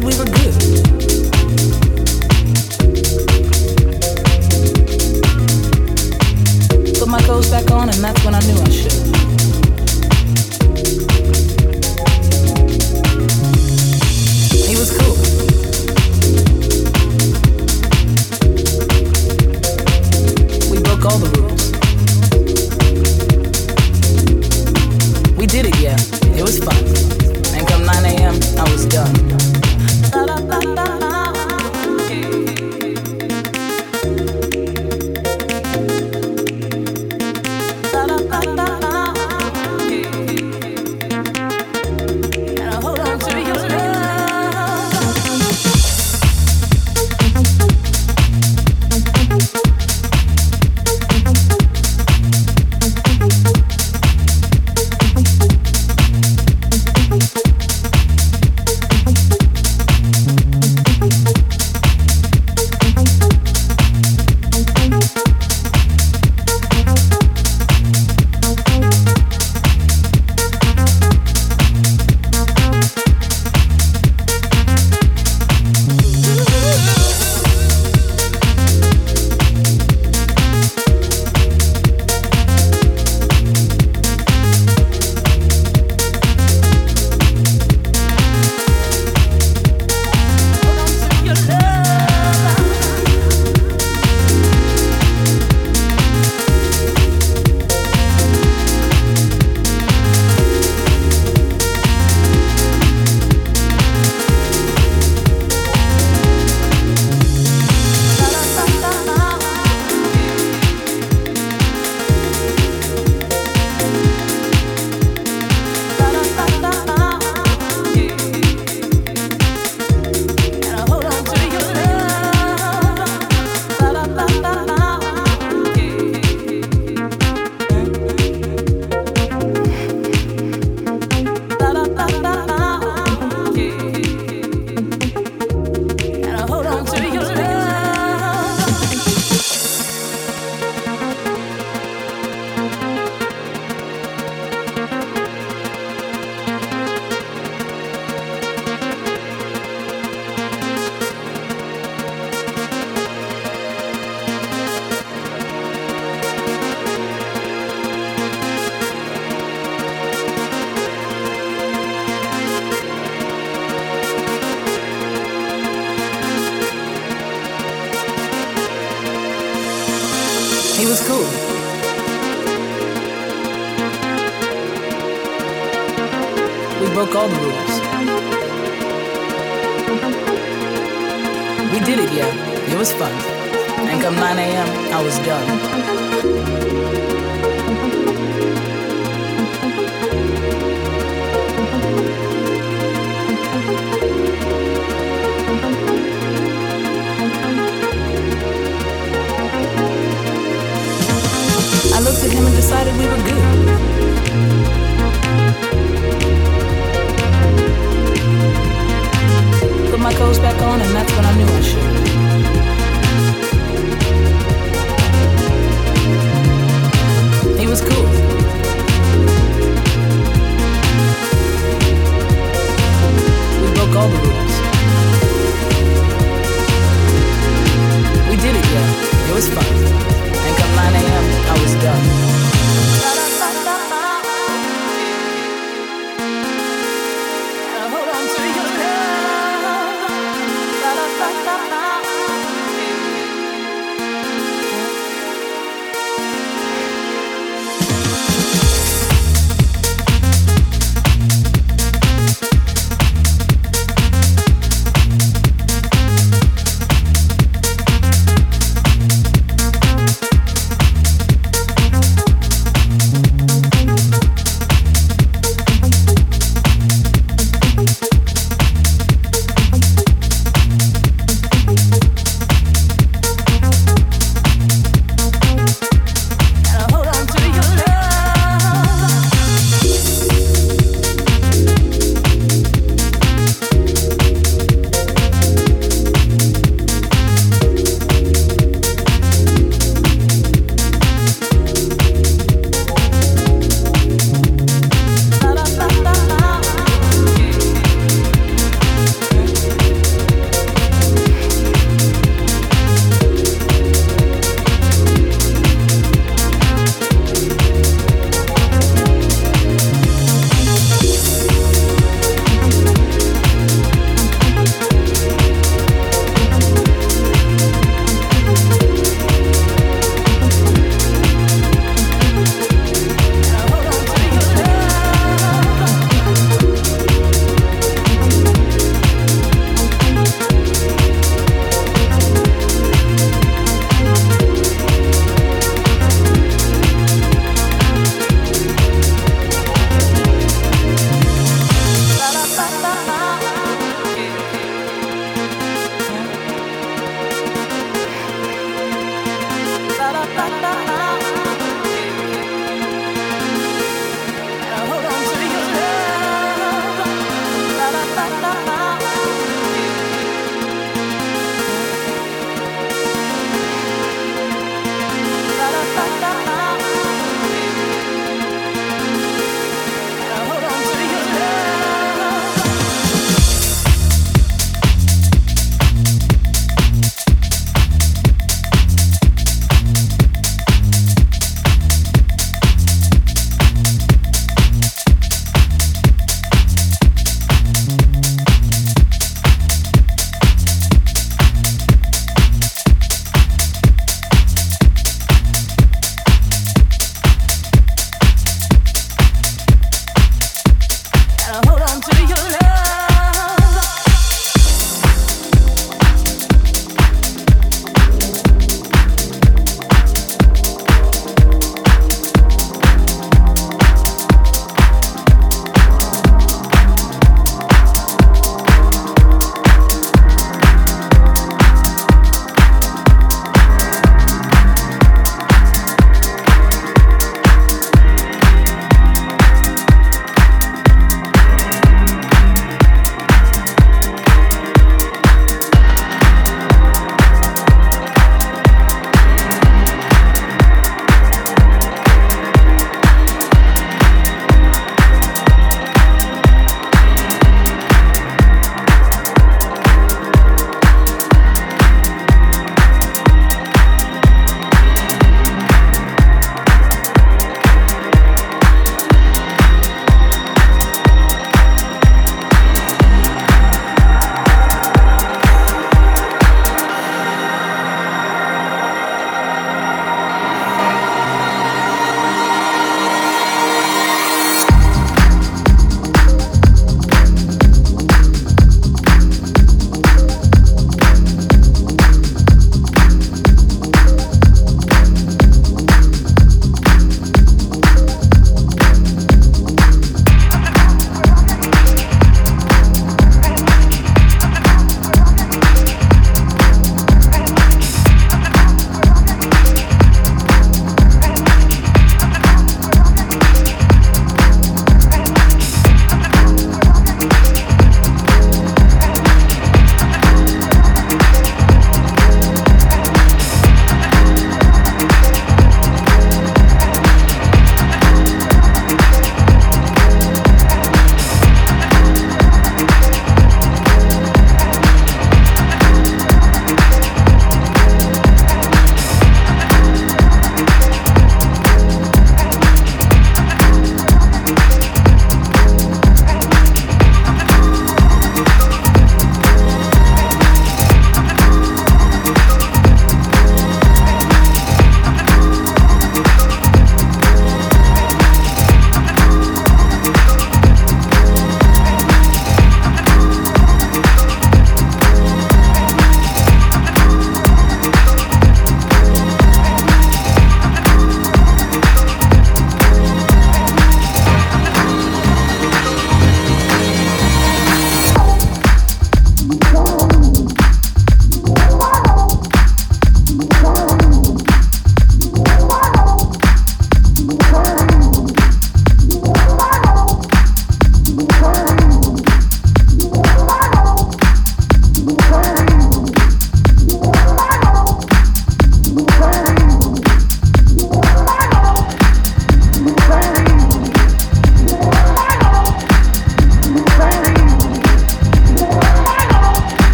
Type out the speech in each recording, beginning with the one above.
decided we were good. Done.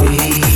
We.